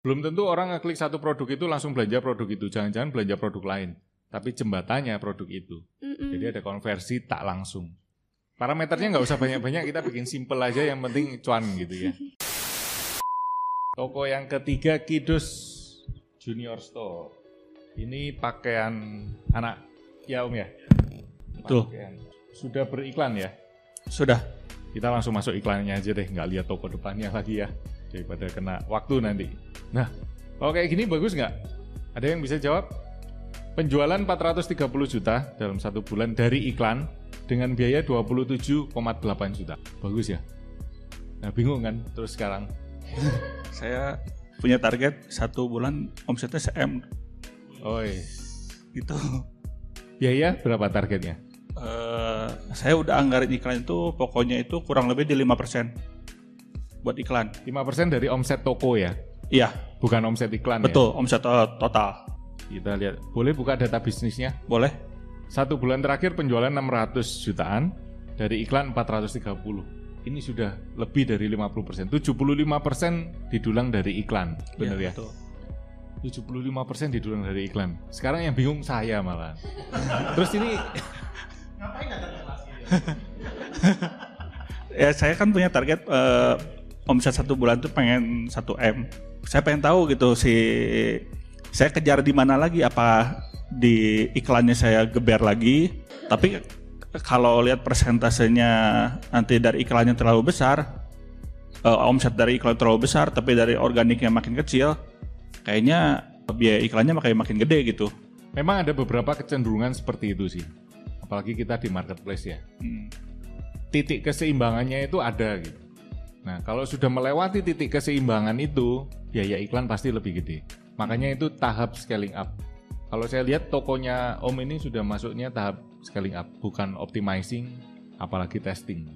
Belum tentu orang ngeklik satu produk itu langsung belanja produk itu, jangan-jangan belanja produk lain. Tapi jembatannya produk itu. Mm-mm. Jadi ada konversi tak langsung. Parameternya nggak usah banyak-banyak, kita bikin simple aja, yang penting cuan gitu ya. Toko yang ketiga Kidus Junior Store. Ini pakaian anak ya Om ya. Betul. Pakaian. Sudah beriklan ya. Sudah. Kita langsung masuk iklannya aja deh, nggak lihat toko depannya lagi ya. Daripada kena waktu nanti. Nah, kalau kayak gini bagus nggak? Ada yang bisa jawab? Penjualan 430 juta dalam satu bulan dari iklan dengan biaya 27,8 juta. Bagus ya? Nah bingung kan terus sekarang. Saya punya target satu bulan omsetnya CM Oi, gitu. biaya berapa targetnya? Eh, saya udah anggaran iklan itu pokoknya itu kurang lebih di 5% buat iklan. 5% dari omset toko ya? Iya, Bukan omset iklan betul omset eh, total. ya? Kita lihat. Boleh buka data bisnisnya? Boleh? Satu bulan terakhir penjualan 600 jutaan dari iklan 430. Ini sudah lebih dari 50%. 75% didulang dari iklan. Benar Iya, ya? betul. 75% didulang dari iklan. Sekarang yang bingung saya malah. Terus ini Ya saya kan punya target eh, omset satu bulan tuh pengen 1 m. Saya pengen tahu gitu si saya kejar di mana lagi apa di iklannya saya geber lagi. Tapi kalau lihat persentasenya nanti dari iklannya terlalu besar, eh, omset dari iklan terlalu besar, tapi dari organiknya makin kecil, kayaknya biaya iklannya makin makin gede gitu. memang ada beberapa kecenderungan seperti itu sih. Apalagi kita di marketplace ya. Hmm. titik keseimbangannya itu ada gitu. Nah, kalau sudah melewati titik keseimbangan itu, biaya iklan pasti lebih gede. Makanya itu tahap scaling up. Kalau saya lihat tokonya Om ini sudah masuknya tahap scaling up, bukan optimizing, apalagi testing.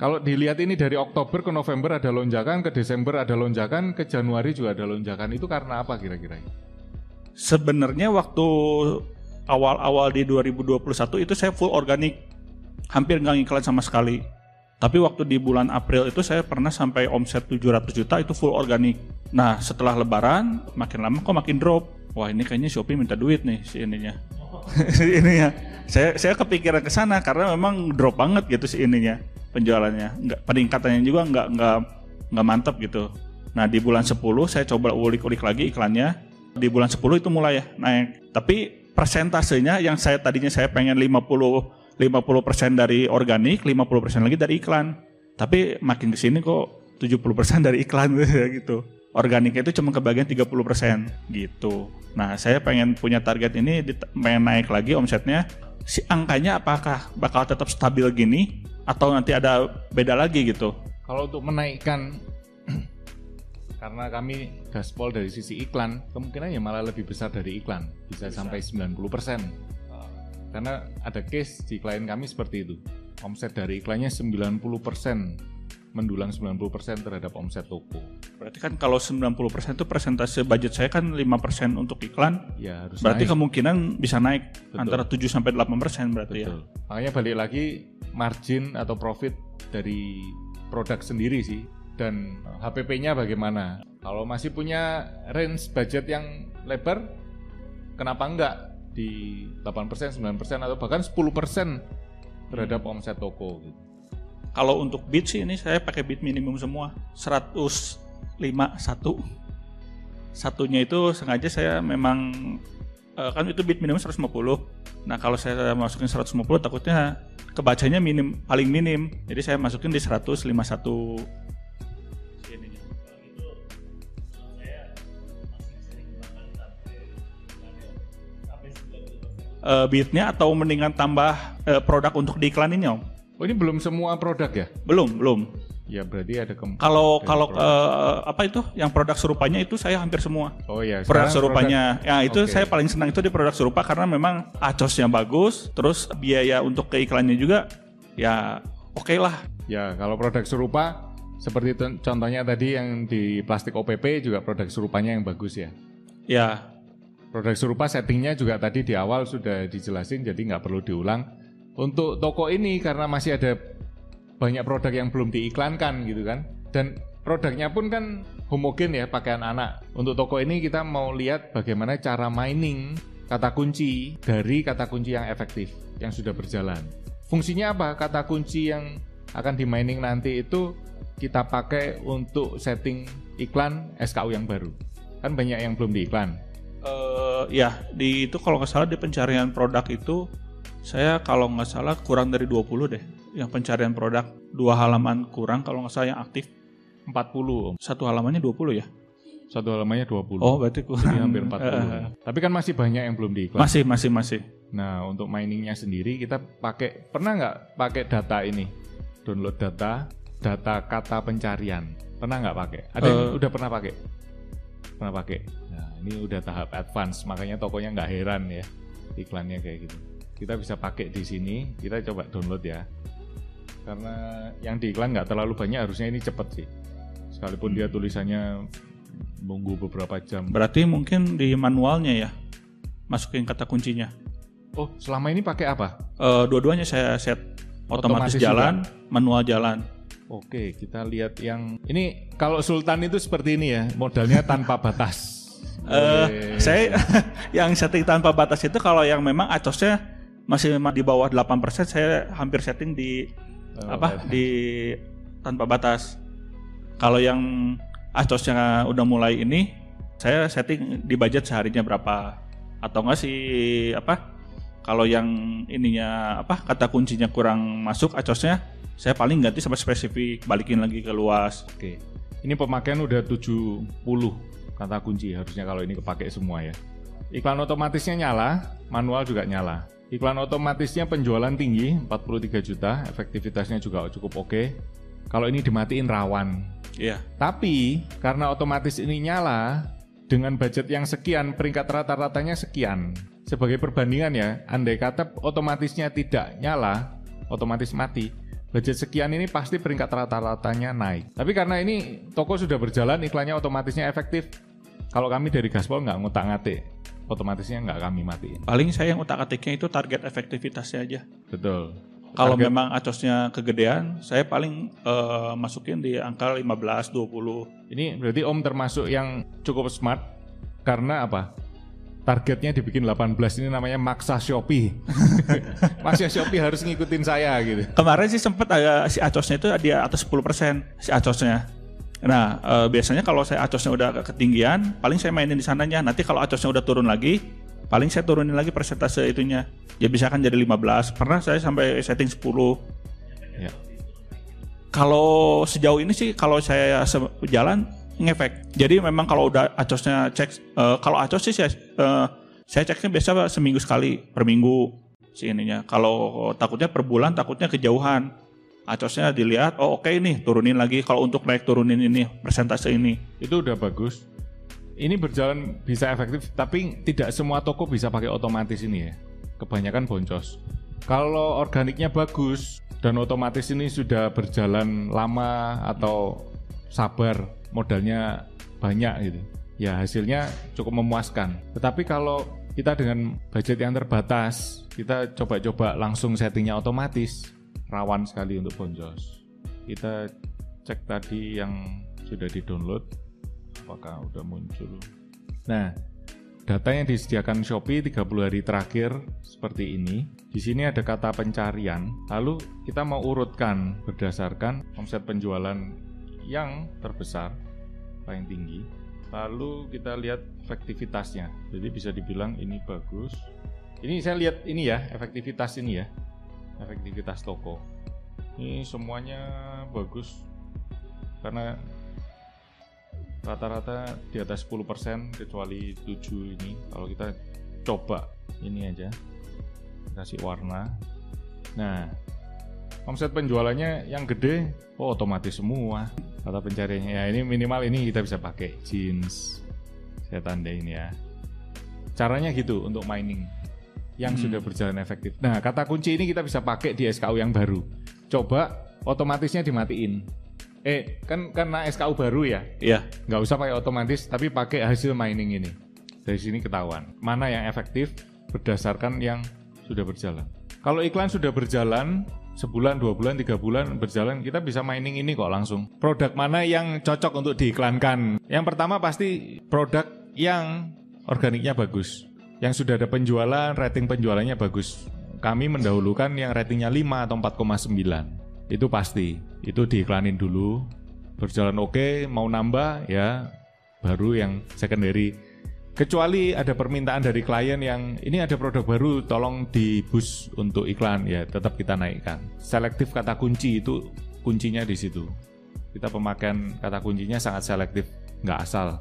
Kalau dilihat ini dari Oktober ke November ada lonjakan, ke Desember ada lonjakan, ke Januari juga ada lonjakan. Itu karena apa kira-kira? Sebenarnya waktu awal-awal di 2021 itu saya full organik, hampir nggak ngiklan sama sekali. Tapi waktu di bulan April itu saya pernah sampai omset 700 juta itu full organik. Nah setelah Lebaran makin lama kok makin drop. Wah ini kayaknya Shopee minta duit nih si ininya. ini ya. Saya saya kepikiran ke sana karena memang drop banget gitu si ininya penjualannya. Nggak peningkatannya juga nggak nggak nggak mantap gitu. Nah di bulan 10 saya coba ulik-ulik lagi iklannya. Di bulan 10 itu mulai ya naik. Tapi persentasenya yang saya tadinya saya pengen 50 50% dari organik, 50% lagi dari iklan. Tapi makin ke sini kok 70% dari iklan gitu. Organiknya itu cuma kebagian 30% gitu. Nah, saya pengen punya target ini di- pengen naik lagi omsetnya. Si angkanya apakah bakal tetap stabil gini atau nanti ada beda lagi gitu? Kalau untuk menaikkan karena kami gaspol dari sisi iklan, kemungkinannya malah lebih besar dari iklan, bisa, sampai 90%. Karena ada case di klien kami seperti itu. Omset dari iklannya 90%, mendulang 90% terhadap omset toko. Berarti kan kalau 90% itu persentase budget saya kan 5% untuk iklan, Ya harus berarti naik. kemungkinan bisa naik Betul. antara 7 sampai 8% berarti ya. Betul. Makanya balik lagi margin atau profit dari produk sendiri sih dan HPP-nya bagaimana. Kalau masih punya range budget yang lebar, kenapa enggak di 8%, 9% atau bahkan 10% terhadap omset toko gitu. Kalau untuk bid sih ini saya pakai bid minimum semua 105 satu. Satunya itu sengaja saya memang eh, kan itu bid minimum 150. Nah, kalau saya masukin 150 takutnya kebacanya minim paling minim. Jadi saya masukin di 151 Eh, bidnya atau mendingan tambah eh, produk untuk diiklanin om? Oh ini belum semua produk ya? Belum, belum. Ya berarti ada kemungkinan. Kalau kalau produk. eh, apa itu yang produk serupanya itu saya hampir semua. oh ya, Produk serupanya. Ya, itu Oke. saya paling senang itu di produk serupa karena memang acosnya bagus, terus biaya untuk keiklannya juga ya oke lah. Ya, kalau produk serupa seperti contohnya tadi yang di plastik OPP juga produk serupanya yang bagus ya. Ya, Produk serupa settingnya juga tadi di awal sudah dijelasin jadi nggak perlu diulang. Untuk toko ini karena masih ada banyak produk yang belum diiklankan gitu kan. Dan produknya pun kan homogen ya pakaian anak. Untuk toko ini kita mau lihat bagaimana cara mining kata kunci dari kata kunci yang efektif yang sudah berjalan. Fungsinya apa? Kata kunci yang akan di mining nanti itu kita pakai untuk setting iklan SKU yang baru. Kan banyak yang belum diiklan. Uh, ya, di itu kalau nggak salah di pencarian produk itu saya kalau nggak salah kurang dari 20 deh. Yang pencarian produk dua halaman kurang kalau nggak salah yang aktif 40. Satu halamannya 20 ya? Satu halamannya 20. Oh, berarti kurang. Jadi hampir 40. Uh, Tapi kan masih banyak yang belum diiklan. masih, masih, masih. Nah, untuk miningnya sendiri kita pakai pernah nggak pakai data ini? Download data, data kata pencarian. Pernah nggak pakai? Ada yang Eh. udah pernah pakai? Pernah pakai. Nah, ini udah tahap advance, makanya tokonya nggak heran ya iklannya kayak gitu. Kita bisa pakai di sini, kita coba download ya. Karena yang di iklan nggak terlalu banyak, harusnya ini cepet sih. Sekalipun dia tulisannya nunggu beberapa jam. Berarti mungkin di manualnya ya masukin kata kuncinya. Oh, selama ini pakai apa? Eh, dua-duanya saya set otomatis, Otomatis jalan, manual jalan. Oke, kita lihat yang ini kalau Sultan itu seperti ini ya, modalnya tanpa batas. Eh, Boleh. saya yang setting tanpa batas itu kalau yang memang acosnya masih di bawah 8% saya hampir setting di Tanpa apa batas. di tanpa batas. Kalau yang acosnya udah mulai ini saya setting di budget seharinya berapa atau enggak sih apa kalau yang ininya apa kata kuncinya kurang masuk acosnya saya paling ganti sampai spesifik balikin lagi ke luas Oke. Ini pemakaian udah 70 kata kunci harusnya kalau ini kepake semua ya. Iklan otomatisnya nyala, manual juga nyala. Iklan otomatisnya penjualan tinggi, 43 juta, efektivitasnya juga cukup oke. Kalau ini dimatiin rawan. Iya. Tapi karena otomatis ini nyala dengan budget yang sekian, peringkat rata-ratanya sekian. Sebagai perbandingan ya, andai kata otomatisnya tidak nyala, otomatis mati. Budget sekian ini pasti peringkat rata-ratanya naik. Tapi karena ini toko sudah berjalan, iklannya otomatisnya efektif. Kalau kami dari Gaspol nggak ngutak-ngatik, otomatisnya nggak kami matiin. paling saya yang utak atiknya itu target efektivitasnya aja Betul. Kalau Target- memang acosnya kegedean, saya paling eh, masukin di angka 15 20. Ini berarti Om termasuk yang cukup smart karena apa? Targetnya dibikin 18 ini namanya maksa Shopee. maksa Shopee harus ngikutin saya gitu. Kemarin sih sempet agak si acosnya itu di atas 10% si acosnya. Nah, eh, biasanya kalau saya acosnya udah ketinggian, paling saya mainin di sananya. Nanti kalau acosnya udah turun lagi, paling saya turunin lagi persentase itunya. Ya bisa kan jadi 15. Pernah saya sampai setting 10. Ya. Kalau sejauh ini sih kalau saya jalan ngefek. Jadi memang kalau udah acosnya cek eh, kalau acos sih saya eh, saya ceknya biasa seminggu sekali per minggu si ininya. Kalau takutnya per bulan takutnya kejauhan. Acosnya dilihat, oh oke nih turunin lagi. Kalau untuk naik turunin ini persentase ini. Itu udah bagus. Ini berjalan bisa efektif, tapi tidak semua toko bisa pakai otomatis ini ya. Kebanyakan boncos. Kalau organiknya bagus dan otomatis ini sudah berjalan lama atau sabar, modalnya banyak gitu. Ya hasilnya cukup memuaskan. Tetapi kalau kita dengan budget yang terbatas, kita coba-coba langsung settingnya otomatis, rawan sekali untuk boncos. Kita cek tadi yang sudah di-download apakah udah muncul. Nah, data yang disediakan Shopee 30 hari terakhir seperti ini. Di sini ada kata pencarian, lalu kita mau urutkan berdasarkan omset penjualan yang terbesar, paling tinggi. Lalu kita lihat efektivitasnya. Jadi bisa dibilang ini bagus. Ini saya lihat ini ya, efektivitas ini ya. Efektivitas toko. Ini semuanya bagus. Karena rata-rata di atas 10% kecuali 7 ini kalau kita coba ini aja kasih warna nah omset penjualannya yang gede oh otomatis semua. Kata pencariannya ya ini minimal ini kita bisa pakai jeans. Saya tandain ya. Caranya gitu untuk mining yang Hmm. sudah berjalan efektif. Nah kata kunci ini kita bisa pakai di SKU yang baru. Coba otomatisnya dimatiin. Eh kan karena SKU baru ya? Iya. nggak usah pakai otomatis tapi pakai hasil mining ini. Dari sini ketahuan. Mana yang efektif berdasarkan yang sudah berjalan. Kalau iklan sudah berjalan sebulan, dua bulan, tiga bulan berjalan kita bisa mining ini kok langsung. Produk mana yang cocok untuk diiklankan? Yang pertama pasti produk yang organiknya bagus, yang sudah ada penjualan, rating penjualannya bagus. Kami mendahulukan yang ratingnya 5 atau 4,9. Itu pasti. Itu diiklanin dulu. Berjalan oke, mau nambah ya baru yang secondary kecuali ada permintaan dari klien yang ini ada produk baru tolong di boost untuk iklan. Ya tetap kita naikkan. Selektif kata kunci itu kuncinya di situ. Kita pemakaian kata kuncinya sangat selektif nggak asal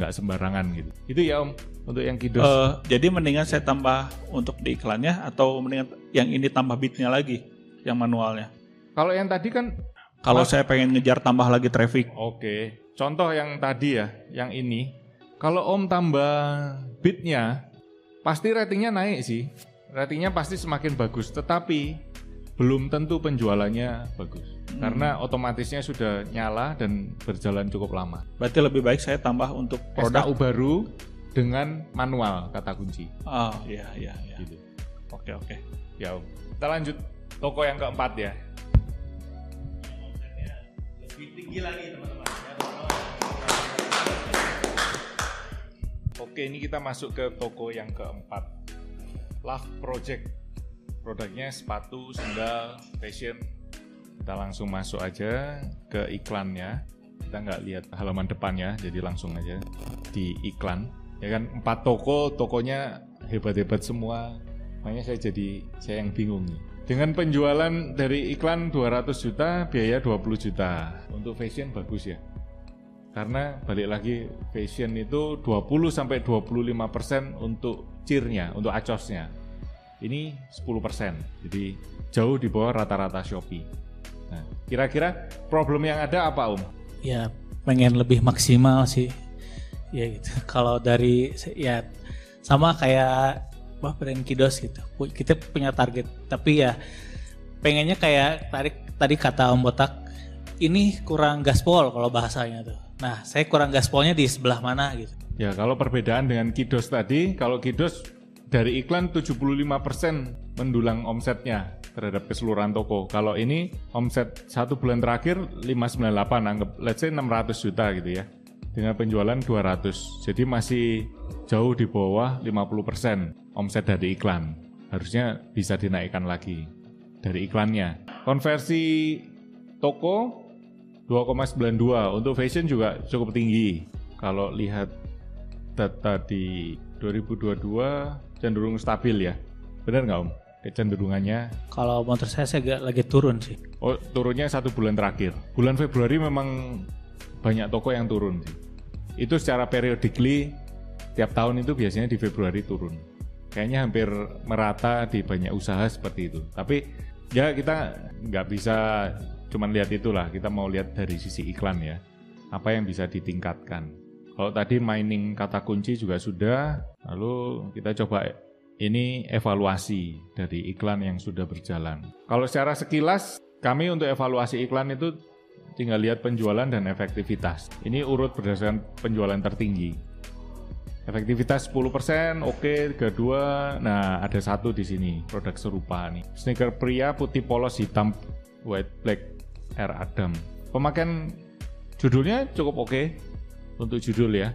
nggak sembarangan gitu. Itu ya om untuk yang kidos. Uh, jadi mendingan saya tambah untuk di iklannya atau mendingan yang ini tambah bitnya lagi yang manualnya? Kalau yang tadi kan kalau saya pengen ngejar tambah lagi traffic. Oke contoh yang tadi ya yang ini kalau Om tambah bitnya, pasti ratingnya naik sih. Ratingnya pasti semakin bagus, tetapi belum tentu penjualannya bagus. Hmm. Karena otomatisnya sudah nyala dan berjalan cukup lama. Berarti lebih baik saya tambah untuk produk SKU baru dengan manual kata kunci. Oh iya iya iya. Gitu. Oke oke. Ya Om. Kita lanjut toko yang keempat ya. Lebih tinggi lagi teman-teman. Oke, ini kita masuk ke toko yang keempat. Love Project. Produknya sepatu, sandal, fashion. Kita langsung masuk aja ke iklannya. Kita nggak lihat halaman depannya, jadi langsung aja di iklan. Ya kan, empat toko, tokonya hebat-hebat semua. Makanya saya jadi saya yang bingung nih. Dengan penjualan dari iklan 200 juta, biaya 20 juta. Untuk fashion bagus ya karena balik lagi fashion itu 20 sampai 25% untuk cirnya, untuk acosnya. Ini 10%. Jadi jauh di bawah rata-rata Shopee. Nah, kira-kira problem yang ada apa, Om? Ya, pengen lebih maksimal sih. Ya gitu. Kalau dari ya sama kayak Wah brand Kidos gitu. Kita punya target, tapi ya pengennya kayak tarik tadi kata Om Botak ini kurang gaspol kalau bahasanya tuh Nah, saya kurang gaspolnya di sebelah mana gitu. Ya, kalau perbedaan dengan Kidos tadi, kalau Kidos dari iklan 75% mendulang omsetnya terhadap keseluruhan toko. Kalau ini omset satu bulan terakhir 598, anggap let's say 600 juta gitu ya. Dengan penjualan 200. Jadi masih jauh di bawah 50% omset dari iklan. Harusnya bisa dinaikkan lagi dari iklannya. Konversi toko 2,92 untuk fashion juga cukup tinggi. Kalau lihat data di 2022 cenderung stabil ya. Benar nggak Om? Kecenderungannya? Kalau motor saya saya lagi turun sih. Oh turunnya satu bulan terakhir. Bulan Februari memang banyak toko yang turun sih. Itu secara periodically tiap tahun itu biasanya di Februari turun. Kayaknya hampir merata di banyak usaha seperti itu. Tapi ya kita nggak bisa cuman lihat itulah kita mau lihat dari sisi iklan ya. Apa yang bisa ditingkatkan. Kalau tadi mining kata kunci juga sudah lalu kita coba ini evaluasi dari iklan yang sudah berjalan. Kalau secara sekilas kami untuk evaluasi iklan itu tinggal lihat penjualan dan efektivitas. Ini urut berdasarkan penjualan tertinggi. Efektivitas 10% oke okay, kedua nah ada satu di sini produk serupa nih. Sneaker pria putih polos hitam white black R. Adam. Pemakaian judulnya cukup oke okay untuk judul ya.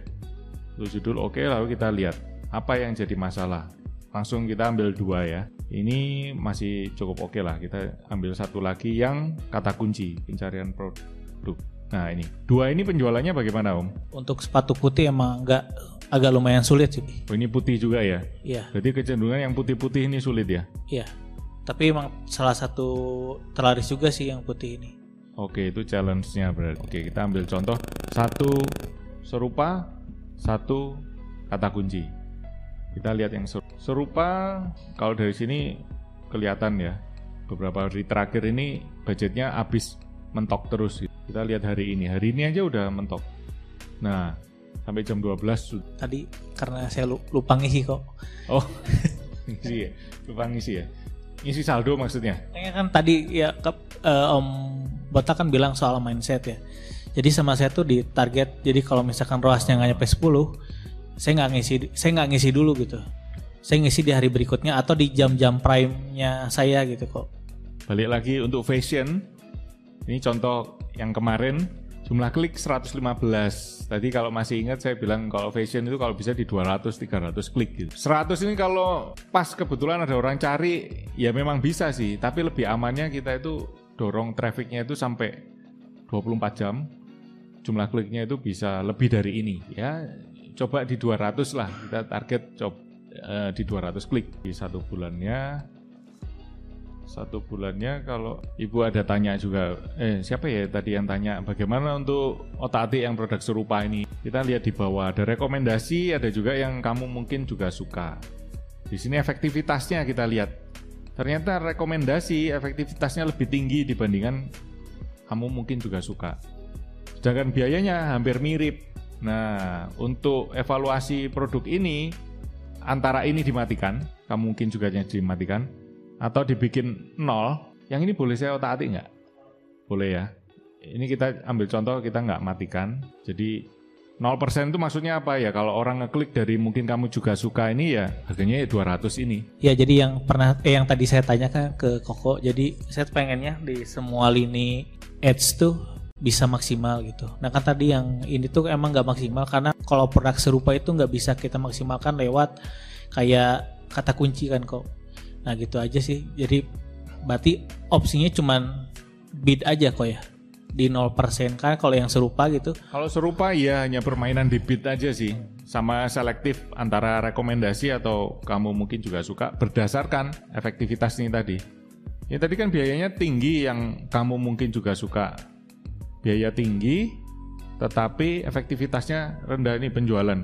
Untuk judul oke, okay, lalu kita lihat apa yang jadi masalah. Langsung kita ambil dua ya. Ini masih cukup oke okay lah. Kita ambil satu lagi yang kata kunci pencarian produk. Nah ini dua ini penjualannya bagaimana Om? Untuk sepatu putih emang nggak agak lumayan sulit sih. Oh ini putih juga ya? Iya. Jadi kecenderungan yang putih-putih ini sulit ya? Iya. Tapi emang salah satu terlaris juga sih yang putih ini. Oke, itu challenge-nya berarti. Oke, kita ambil contoh satu serupa, satu kata kunci. Kita lihat yang serupa. Kalau dari sini kelihatan ya, beberapa hari terakhir ini budgetnya habis mentok terus. Kita lihat hari ini. Hari ini aja udah mentok. Nah, sampai jam 12 Tadi karena saya lupa ngisi kok. Oh, ngisi ya? Lupa ngisi ya? Ngisi saldo maksudnya? Kayaknya kan tadi ya ke, uh, Om Bota kan bilang soal mindset ya. Jadi sama saya tuh di target. Jadi kalau misalkan roasnya nggak nyampe 10, saya nggak ngisi, saya nggak ngisi dulu gitu. Saya ngisi di hari berikutnya atau di jam-jam prime-nya saya gitu kok. balik lagi untuk fashion. Ini contoh yang kemarin jumlah klik 115. Tadi kalau masih ingat saya bilang kalau fashion itu kalau bisa di 200 300 klik gitu. 100 ini kalau pas kebetulan ada orang cari ya memang bisa sih, tapi lebih amannya kita itu dorong trafficnya itu sampai 24 jam. Jumlah kliknya itu bisa lebih dari ini. Ya. Coba di 200 lah, kita target coba eh, di 200 klik di satu bulannya. Satu bulannya kalau ibu ada tanya juga eh siapa ya tadi yang tanya bagaimana untuk otak atik yang produk serupa ini? Kita lihat di bawah. Ada rekomendasi ada juga yang kamu mungkin juga suka. Di sini efektivitasnya kita lihat ternyata rekomendasi efektivitasnya lebih tinggi dibandingkan kamu mungkin juga suka sedangkan biayanya hampir mirip nah untuk evaluasi produk ini antara ini dimatikan kamu mungkin juga dimatikan atau dibikin nol, yang ini boleh saya otak atik nggak? Boleh ya. Ini kita ambil contoh kita nggak matikan. Jadi 0% itu maksudnya apa ya? Kalau orang ngeklik dari mungkin kamu juga suka ini ya harganya ya 200 ini. Ya jadi yang pernah eh yang tadi saya tanyakan ke Koko, jadi saya pengennya di semua lini ads tuh bisa maksimal gitu. Nah kan tadi yang ini tuh emang nggak maksimal karena kalau produk serupa itu nggak bisa kita maksimalkan lewat kayak kata kunci kan kok. Nah gitu aja sih. Jadi berarti opsinya cuman bid aja kok ya di 0% kan kalau yang serupa gitu. Kalau serupa ya hanya permainan di bid aja sih. Sama selektif antara rekomendasi atau kamu mungkin juga suka berdasarkan efektivitas ini tadi. Ini tadi kan biayanya tinggi yang kamu mungkin juga suka. Biaya tinggi tetapi efektivitasnya rendah ini penjualan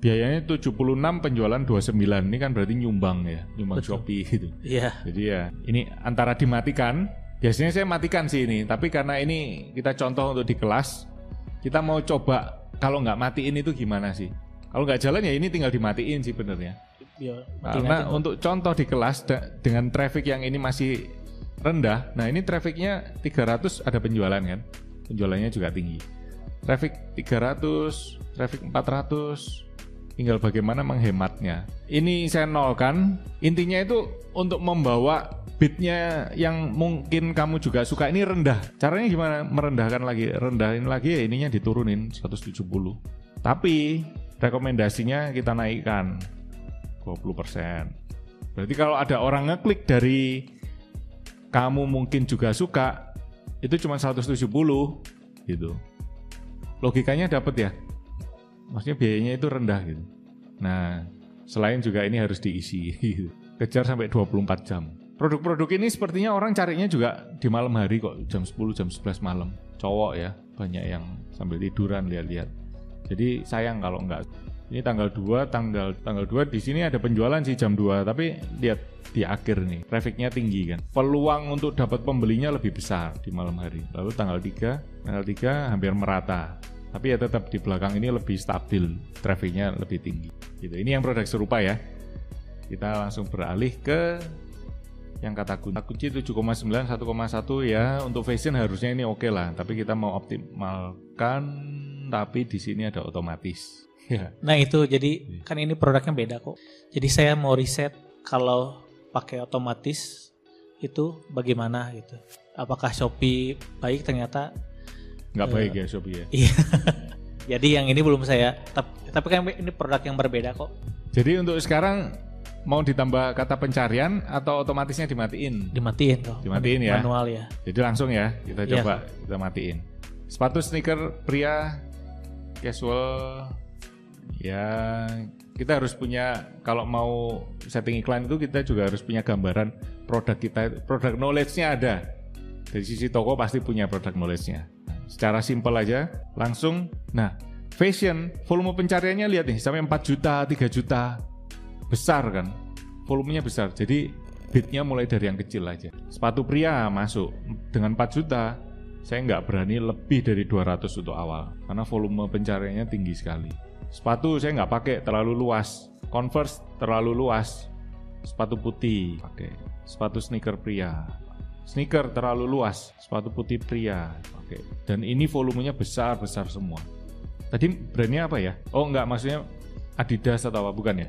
biayanya 76 penjualan 29 ini kan berarti nyumbang ya nyumbang Betul. Shopee gitu iya jadi ya ini antara dimatikan biasanya saya matikan sih ini tapi karena ini kita contoh untuk di kelas kita mau coba kalau nggak matiin itu gimana sih kalau nggak jalan ya ini tinggal dimatiin sih benernya ya, karena aja. untuk contoh di kelas dengan traffic yang ini masih rendah nah ini trafficnya 300 ada penjualan kan penjualannya juga tinggi traffic 300 traffic 400 tinggal bagaimana menghematnya. Ini saya nolkan, intinya itu untuk membawa bitnya yang mungkin kamu juga suka ini rendah. Caranya gimana? Merendahkan lagi, rendahin lagi ya ininya diturunin 170. Tapi rekomendasinya kita naikkan 20%. Berarti kalau ada orang ngeklik dari kamu mungkin juga suka, itu cuma 170 gitu. Logikanya dapat ya? maksudnya biayanya itu rendah gitu. Nah, selain juga ini harus diisi gitu. Kejar sampai 24 jam. Produk-produk ini sepertinya orang carinya juga di malam hari kok, jam 10, jam 11 malam. Cowok ya, banyak yang sambil tiduran lihat-lihat. Jadi sayang kalau enggak. Ini tanggal 2, tanggal tanggal 2 di sini ada penjualan sih jam 2, tapi lihat di akhir nih, trafficnya tinggi kan. Peluang untuk dapat pembelinya lebih besar di malam hari. Lalu tanggal 3, tanggal 3 hampir merata tapi ya tetap di belakang ini lebih stabil, trafficnya lebih tinggi. Gitu. Ini yang produk serupa ya. Kita langsung beralih ke yang kata kunci. Kunci 7,9 1,1 ya untuk fashion harusnya ini oke okay lah, tapi kita mau optimalkan tapi di sini ada otomatis. Ya. Nah itu jadi iya. kan ini produknya beda kok. Jadi saya mau riset kalau pakai otomatis itu bagaimana gitu. Apakah Shopee baik ternyata nggak uh, baik ya Shopee ya. Iya. Jadi yang ini belum saya tapi, tapi kan ini produk yang berbeda kok. Jadi untuk sekarang mau ditambah kata pencarian atau otomatisnya dimatiin? Dimatiin kok. Dimatiin ya. Manual ya. Jadi langsung ya kita iya, coba kita matiin. Sepatu sneaker pria casual ya kita harus punya kalau mau setting iklan itu kita juga harus punya gambaran produk kita produk knowledge-nya ada dari sisi toko pasti punya produk knowledge-nya Secara simpel aja, langsung. Nah, fashion, volume pencariannya lihat nih, sampai 4 juta, 3 juta. Besar kan? Volumenya besar. Jadi bitnya mulai dari yang kecil aja. Sepatu pria masuk dengan 4 juta, saya nggak berani lebih dari 200 untuk awal. Karena volume pencariannya tinggi sekali. Sepatu saya nggak pakai terlalu luas. Converse terlalu luas. Sepatu putih pakai. Sepatu sneaker pria. Sneaker terlalu luas. Sepatu putih pria Oke. Dan ini volumenya besar-besar semua. Tadi brandnya apa ya? Oh enggak, maksudnya Adidas atau apa? Bukan ya?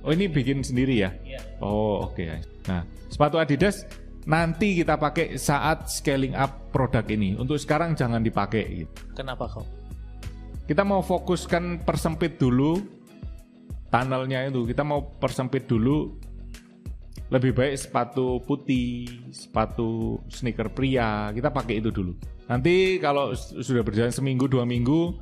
Oh ini bikin sendiri ya? Iya. Oh oke. Okay. Nah sepatu Adidas nanti kita pakai saat scaling up produk ini. Untuk sekarang jangan dipakai gitu. Kenapa kok? Kita mau fokuskan persempit dulu tunnelnya itu. Kita mau persempit dulu lebih baik sepatu putih, sepatu sneaker pria, kita pakai itu dulu. Nanti kalau sudah berjalan seminggu dua minggu,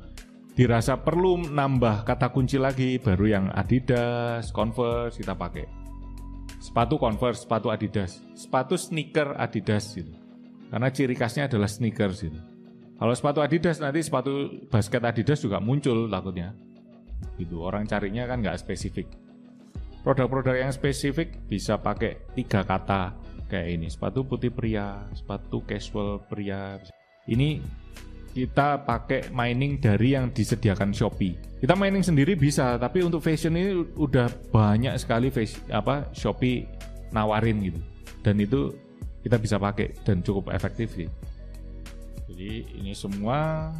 dirasa perlu nambah kata kunci lagi, baru yang Adidas, Converse kita pakai. Sepatu Converse, sepatu Adidas, sepatu sneaker Adidas gitu. Karena ciri khasnya adalah sneakers gitu. Kalau sepatu Adidas nanti sepatu basket Adidas juga muncul takutnya. Gitu, orang carinya kan nggak spesifik. Produk-produk yang spesifik bisa pakai tiga kata kayak ini. Sepatu putih pria, sepatu casual pria. Ini kita pakai mining dari yang disediakan Shopee. Kita mining sendiri bisa, tapi untuk fashion ini udah banyak sekali fashion, apa Shopee nawarin gitu. Dan itu kita bisa pakai dan cukup efektif sih. Jadi ini semua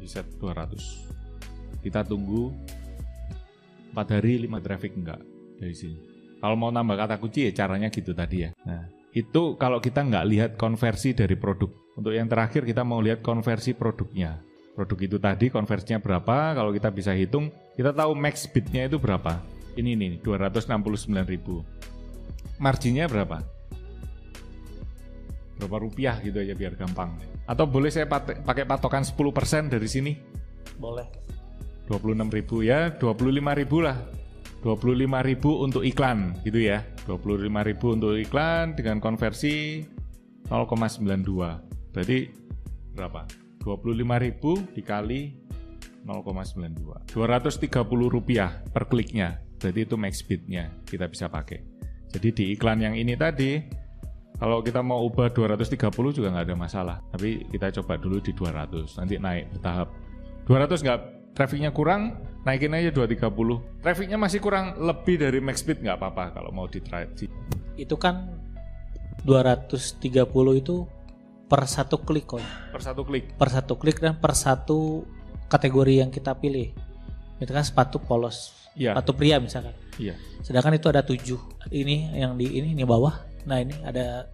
di set 200. Kita tunggu 4 hari 5 traffic enggak dari sini. Kalau mau nambah kata kunci ya caranya gitu tadi ya. Nah, itu kalau kita nggak lihat konversi dari produk. Untuk yang terakhir kita mau lihat konversi produknya. Produk itu tadi konversinya berapa, kalau kita bisa hitung, kita tahu max bidnya itu berapa. Ini nih, 269.000. Marginnya berapa? Berapa rupiah gitu aja biar gampang. Atau boleh saya pakai patokan 10% dari sini? Boleh. 26.000 ya, 25.000 lah. 25.000 untuk iklan gitu ya. 25.000 untuk iklan dengan konversi 0,92. Berarti berapa? 25.000 dikali 0,92. 230 rupiah per kliknya. Berarti itu max bidnya kita bisa pakai. Jadi di iklan yang ini tadi kalau kita mau ubah 230 juga nggak ada masalah. Tapi kita coba dulu di 200. Nanti naik bertahap. 200 nggak trafficnya kurang, naikin aja 230. Trafficnya masih kurang lebih dari max bid nggak apa-apa kalau mau di try. Itu kan 230 itu per satu klik kok. Per satu klik. Per satu klik dan per satu kategori yang kita pilih. Itu kan sepatu polos, Iya. sepatu pria misalkan. Iya. Sedangkan itu ada tujuh. Ini yang di ini ini bawah. Nah ini ada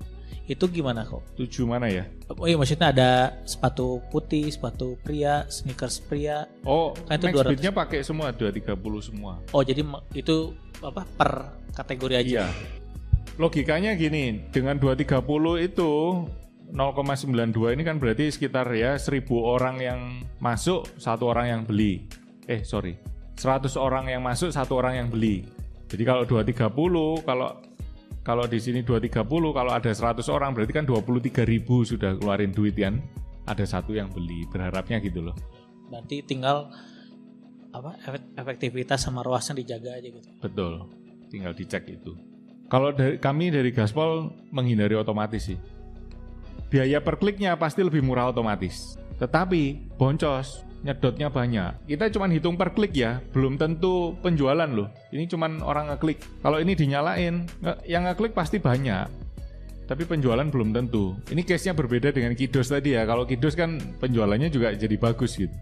itu gimana kok? Tujuh mana ya? Oh iya maksudnya ada sepatu putih, sepatu pria, sneakers pria. Oh, Kan itu max 200. bidnya pakai semua 230 semua. Oh jadi itu apa per kategori aja? Iya. Logikanya gini, dengan 230 itu 0,92 ini kan berarti sekitar ya 1000 orang yang masuk, satu orang yang beli. Eh, sorry. 100 orang yang masuk, satu orang yang beli. Jadi kalau 230, kalau kalau di sini 230, kalau ada 100 orang berarti kan 23.000 sudah keluarin duit kan. Ada satu yang beli, berharapnya gitu loh. Berarti tinggal apa efek- efektivitas sama ruasnya dijaga aja gitu. Betul, tinggal dicek itu. Kalau dari, kami dari Gaspol menghindari otomatis sih. Biaya per kliknya pasti lebih murah otomatis. Tetapi boncos, nyedotnya banyak. Kita cuma hitung per klik ya, belum tentu penjualan loh. Ini cuma orang ngeklik. Kalau ini dinyalain, yang ngeklik pasti banyak. Tapi penjualan belum tentu. Ini case-nya berbeda dengan Kidos tadi ya. Kalau Kidos kan penjualannya juga jadi bagus gitu.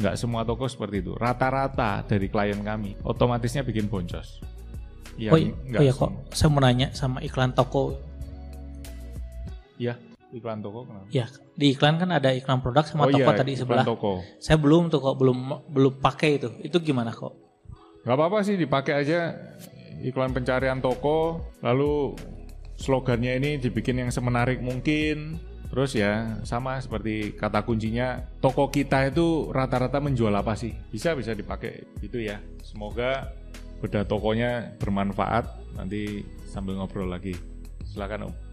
Nggak semua toko seperti itu. Rata-rata dari klien kami, otomatisnya bikin boncos. Ya, oh, i- nggak oh ya kok saya mau nanya sama iklan toko. Iya, iklan toko kenapa? Ya di iklan kan ada iklan produk sama oh toko iya, tadi iklan sebelah. toko. Saya belum tuh kok belum belum pakai itu. Itu gimana kok? Nggak apa-apa sih dipakai aja iklan pencarian toko, lalu slogannya ini dibikin yang semenarik mungkin. Terus ya sama seperti kata kuncinya toko kita itu rata-rata menjual apa sih? Bisa bisa dipakai itu ya. Semoga beda tokonya bermanfaat. Nanti sambil ngobrol lagi. Silakan Om.